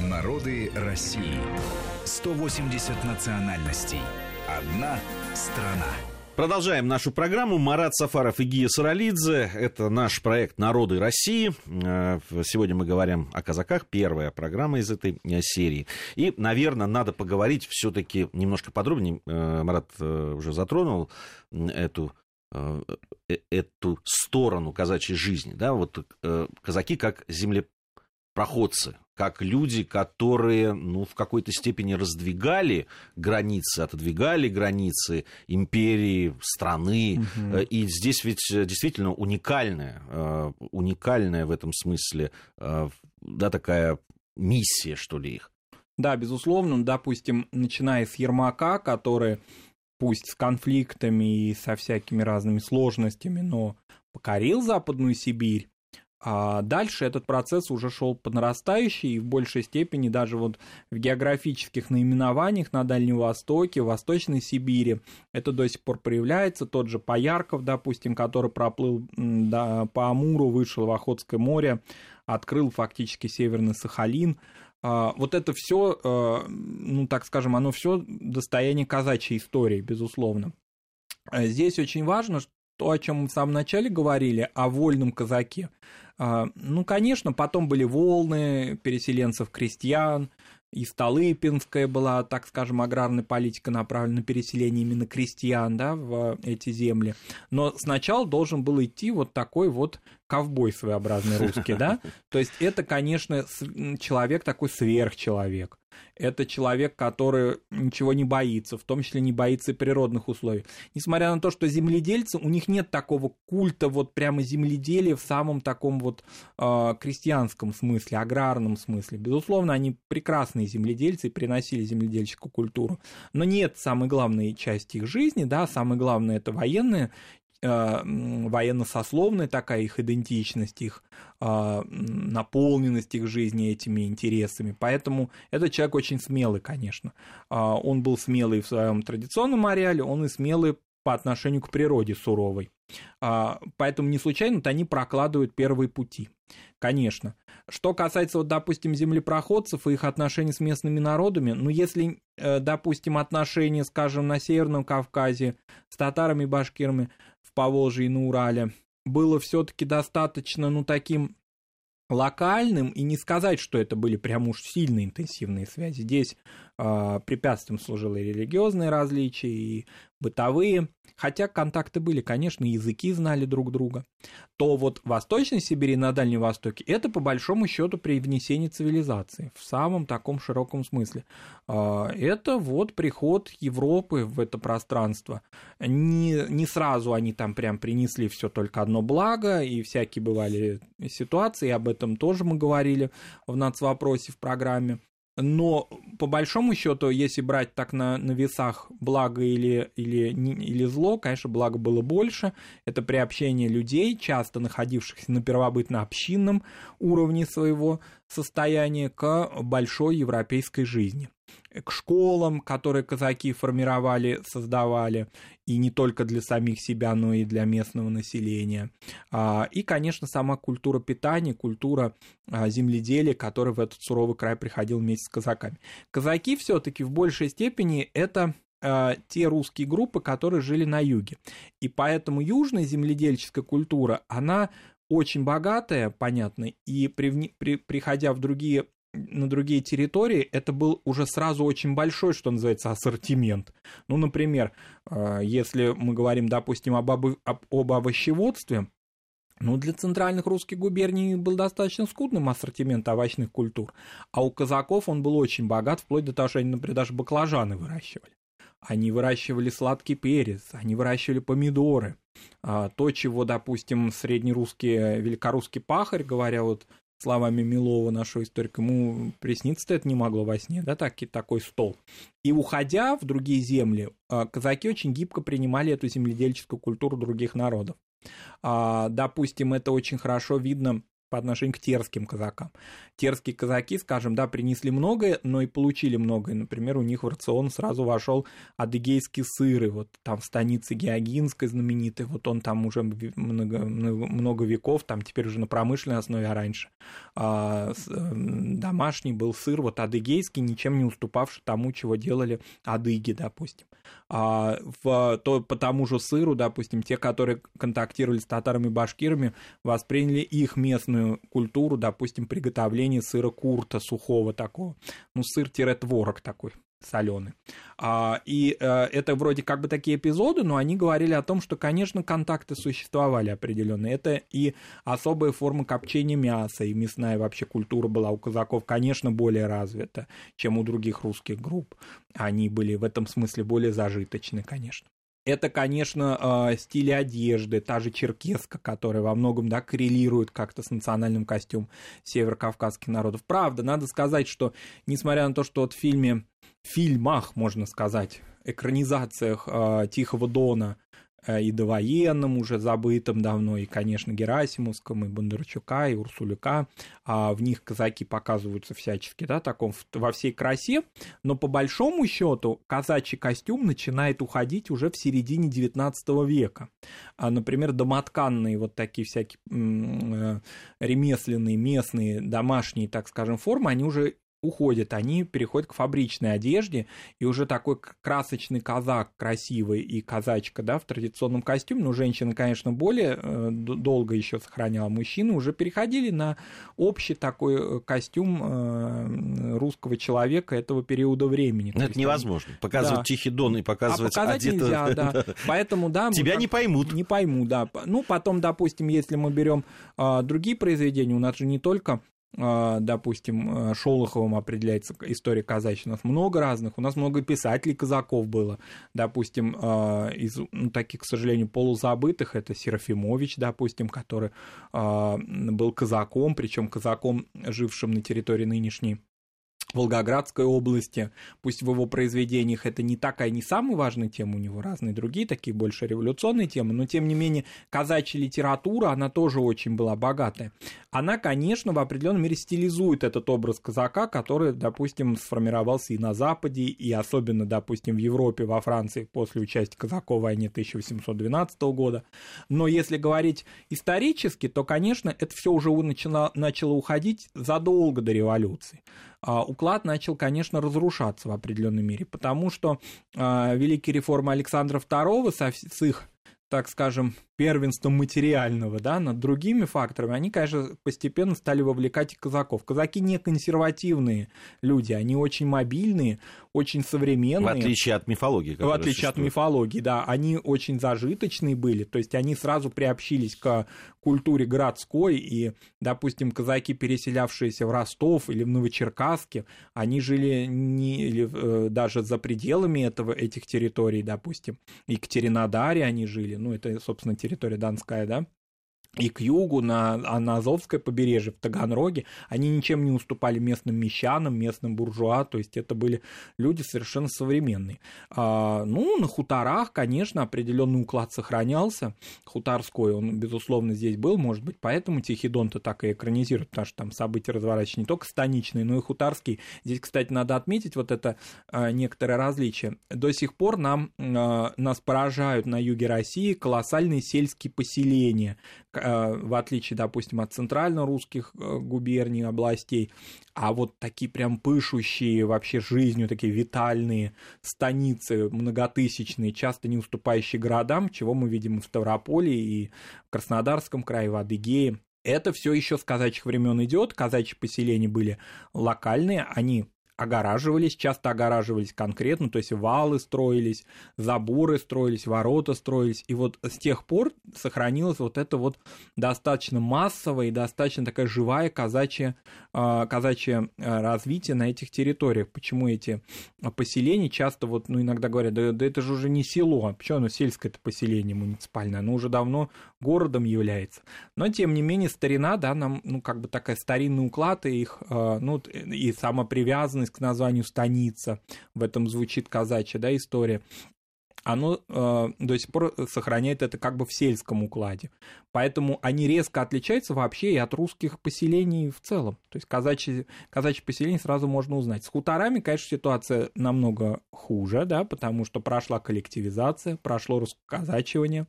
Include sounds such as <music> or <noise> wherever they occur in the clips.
Народы России. 180 национальностей. Одна страна. Продолжаем нашу программу. Марат Сафаров и Гия Саралидзе. Это наш проект «Народы России». Э, сегодня мы говорим о казаках. Первая программа из этой э, серии. И, наверное, надо поговорить все-таки немножко подробнее. Э, Марат уже затронул эту эту сторону казачьей жизни, да, вот казаки как землепроходцы, как люди, которые, ну, в какой-то степени раздвигали границы, отодвигали границы империи, страны. Угу. И здесь ведь действительно уникальная, э, уникальная в этом смысле, э, да, такая миссия, что ли, их. Да, безусловно, допустим, начиная с Ермака, который пусть с конфликтами и со всякими разными сложностями, но покорил Западную Сибирь, а дальше этот процесс уже шел по нарастающей, и в большей степени даже вот в географических наименованиях на Дальнем Востоке, в Восточной Сибири это до сих пор проявляется. Тот же Поярков, допустим, который проплыл да, по Амуру, вышел в Охотское море, открыл фактически Северный Сахалин. А, вот это все, а, ну так скажем, оно все достояние казачьей истории, безусловно. Здесь очень важно, то, о чем мы в самом начале говорили, о вольном казаке. А, ну, конечно, потом были волны переселенцев-крестьян, и Столыпинская была, так скажем, аграрная политика направлена на переселение именно крестьян да, в эти земли. Но сначала должен был идти вот такой вот ковбой своеобразный русский, да? <laughs> То есть это, конечно, человек такой сверхчеловек. Это человек, который ничего не боится, в том числе не боится и природных условий. Несмотря на то, что земледельцы, у них нет такого культа вот прямо земледелия в самом таком вот э, крестьянском смысле, аграрном смысле. Безусловно, они прекрасные земледельцы и приносили земледельческую культуру. Но нет самой главной части их жизни, да, самое главное это военная военно-сословная такая их идентичность, их э, наполненность их жизни этими интересами. Поэтому этот человек очень смелый, конечно. А, он был смелый в своем традиционном ареале, он и смелый по отношению к природе суровой. А, поэтому не случайно они прокладывают первые пути. Конечно. Что касается, вот, допустим, землепроходцев и их отношений с местными народами, ну, если, э, допустим, отношения, скажем, на Северном Кавказе с татарами и башкирами Поволжье и на Урале было все-таки достаточно, ну, таким локальным, и не сказать, что это были прям уж сильно интенсивные связи. Здесь препятствием служило и религиозные различия, и бытовые, хотя контакты были, конечно, языки знали друг друга, то вот в Восточной Сибири на Дальнем Востоке это по большому счету при внесении цивилизации в самом таком широком смысле. А, это вот приход Европы в это пространство. Не, не сразу они там прям принесли все только одно благо, и всякие бывали ситуации, об этом тоже мы говорили в нацвопросе в программе. Но по большому счету, если брать так на, на весах благо или, или, или зло, конечно, благо было больше. Это приобщение людей, часто находившихся на первобытно-общинном уровне своего состояния, к большой европейской жизни к школам, которые казаки формировали, создавали, и не только для самих себя, но и для местного населения. А, и, конечно, сама культура питания, культура а, земледелия, которая в этот суровый край приходил вместе с казаками. Казаки все-таки в большей степени это а, те русские группы, которые жили на юге. И поэтому южная земледельческая культура, она очень богатая, понятно, и при, при, приходя в другие на другие территории, это был уже сразу очень большой, что называется, ассортимент. Ну, например, э, если мы говорим, допустим, об, об, об овощеводстве, ну, для центральных русских губерний был достаточно скудным ассортимент овощных культур, а у казаков он был очень богат, вплоть до того, что они, например, даже баклажаны выращивали. Они выращивали сладкий перец, они выращивали помидоры. А, то, чего, допустим, среднерусский, великорусский пахарь, говоря вот словами Милова, нашего историка, ему присниться это не могло во сне, да, так, такой стол. И уходя в другие земли, а, казаки очень гибко принимали эту земледельческую культуру других народов. А, допустим, это очень хорошо видно по отношению к терским казакам. Терские казаки, скажем, да, принесли многое, но и получили многое. Например, у них в рацион сразу вошел адыгейский сыр, и вот там в станице Геогинской знаменитой, вот он там уже много, много веков, там теперь уже на промышленной основе, а раньше а, домашний был сыр, вот адыгейский, ничем не уступавший тому, чего делали адыги, допустим. А, в, то, по тому же сыру, допустим, те, которые контактировали с татарами и башкирами, восприняли их местную культуру, допустим, приготовление сыра курта сухого такого, ну, сыр-творог такой соленый. А, и а, это вроде как бы такие эпизоды, но они говорили о том, что, конечно, контакты существовали определенные. Это и особые формы копчения мяса, и мясная вообще культура была у казаков, конечно, более развита, чем у других русских групп. Они были в этом смысле более зажиточны, конечно. Это, конечно, а, стиль одежды, та же черкеска, которая во многом да, коррелирует как-то с национальным костюмом северокавказских народов. Правда, надо сказать, что несмотря на то, что вот в фильме, фильмах, можно сказать, экранизациях э, Тихого Дона и довоенном уже забытым давно, и, конечно, Герасимовском, и Бондарчука, и Урсулюка. А в них казаки показываются всячески, да, таком во всей красе. Но по большому счету казачий костюм начинает уходить уже в середине 19 века. А, например, домотканные вот такие всякие э, ремесленные, местные, домашние, так скажем, формы, они уже уходят, они переходят к фабричной одежде, и уже такой красочный казак красивый и казачка, да, в традиционном костюме, но женщина, конечно, более э, долго еще сохраняла, мужчины уже переходили на общий такой э, костюм э, русского человека этого периода времени. Но это невозможно. Показывать да. Тихий Дон и показывать а показать одето... нельзя, да. <laughs> Поэтому, да. Тебя не поймут. Не пойму, да. Ну, потом, допустим, если мы берем а, другие произведения, у нас же не только а, допустим, э, Шолоховым определяется история нас много разных, у нас много писателей казаков было. Допустим, а, из ну, таких, к сожалению, полузабытых, это Серафимович, допустим, который а, был казаком, причем казаком, жившим на территории нынешней Волгоградской области, пусть в его произведениях это не такая, не самая важная тема, у него разные другие такие больше революционные темы, но тем не менее казачья литература, она тоже очень была богатая. Она, конечно, в определенной мере стилизует этот образ казака, который, допустим, сформировался и на Западе, и особенно, допустим, в Европе, во Франции после участия казаков в войне 1812 года. Но если говорить исторически, то, конечно, это все уже начало, начало уходить задолго до революции. А, уклад начал, конечно, разрушаться в определенной мере, потому что а, великие реформы Александра II с их так скажем, первенством материального, да, над другими факторами, они, конечно, постепенно стали вовлекать и казаков. Казаки не консервативные люди, они очень мобильные, очень современные. В отличие от мифологии. В отличие существует. от мифологии, да. Они очень зажиточные были, то есть они сразу приобщились к культуре городской, и, допустим, казаки, переселявшиеся в Ростов или в Новочеркасске, они жили не, или, э, даже за пределами этого, этих территорий, допустим. В Екатеринодаре они жили, ну, это, собственно, территория Донская, да, и к югу, на, а на Азовское побережье, в Таганроге, они ничем не уступали местным мещанам, местным буржуа, то есть это были люди совершенно современные. А, ну, на хуторах, конечно, определенный уклад сохранялся, хуторской, он, безусловно, здесь был, может быть, поэтому Тихий Дон-то так и экранизирует, потому что там события разворачиваются не только станичные, но и хуторские. Здесь, кстати, надо отметить вот это а, некоторое различие. До сих пор нам, а, нас поражают на юге России колоссальные сельские поселения, в отличие, допустим, от центрально-русских э, губерний, областей, а вот такие прям пышущие вообще жизнью, такие витальные станицы многотысячные, часто не уступающие городам, чего мы видим в Ставрополе, и в Краснодарском крае, в Адыгее. Это все еще с казачьих времен идет. Казачьи поселения были локальные, они огораживались, часто огораживались конкретно, то есть валы строились, заборы строились, ворота строились, и вот с тех пор сохранилось вот это вот достаточно массовое и достаточно такая живая казачья, а, казачье а, развитие на этих территориях. Почему эти поселения часто вот, ну, иногда говорят, да, да это же уже не село, а почему оно сельское это поселение муниципальное, оно уже давно городом является. Но, тем не менее, старина, да, нам, ну, как бы такая старинный уклад и их, ну, и самопривязанность к названию станица, в этом звучит казачья, да, история оно э, до сих пор сохраняет это как бы в сельском укладе. Поэтому они резко отличаются вообще и от русских поселений в целом. То есть казачьи, казачьи поселения сразу можно узнать. С хуторами, конечно, ситуация намного хуже, да, потому что прошла коллективизация, прошло расказачивание,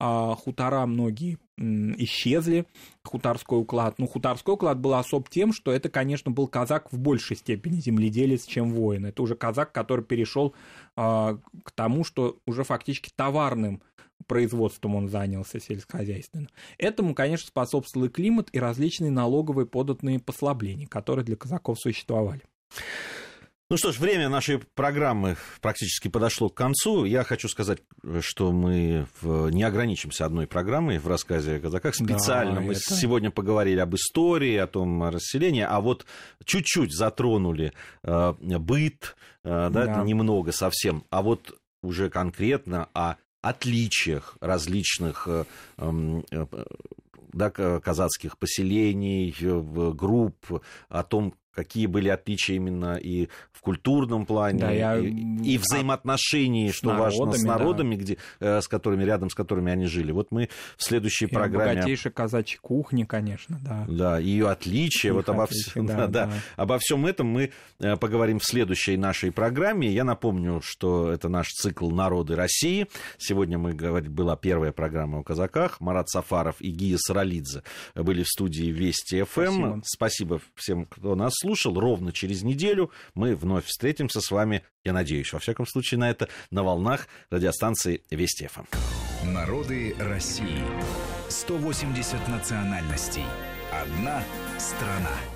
хутора многие исчезли, хуторской уклад. Ну, хуторской уклад был особ тем, что это, конечно, был казак в большей степени земледелец, чем воин. Это уже казак, который перешел а, к тому, что уже фактически товарным производством он занялся сельскохозяйственным. Этому, конечно, способствовал и климат, и различные налоговые податные послабления, которые для казаков существовали. Ну что ж, время нашей программы практически подошло к концу. Я хочу сказать, что мы не ограничимся одной программой в рассказе о казаках. Специально да, мы это... сегодня поговорили об истории, о том расселении, а вот чуть-чуть затронули э, быт, э, да, да. Немного совсем, а вот уже конкретно о отличиях различных э, э, да, казацких поселений, групп, о том, какие были отличия именно и в культурном плане, да, я... и, и взаимоотношении, с что народами, важно, с народами, да. где, э, с которыми, рядом с которыми они жили. Вот мы в следующей и программе... Богатейшей казачьей кухни, конечно, да. Да, ее отличия, вот обо, отличия, вс... да, <laughs> да, да. обо всем этом мы э, поговорим в следующей нашей программе. Я напомню, что это наш цикл «Народы России». Сегодня мы говорили, была первая программа о казаках. Марат Сафаров и Гия Саралидзе были в студии Вести ФМ. Спасибо. Спасибо всем, кто нас слушал. Ровно через неделю мы вновь встретимся с вами, я надеюсь, во всяком случае, на это, на волнах радиостанции Вести ФМ. Народы России. 180 национальностей. Одна страна.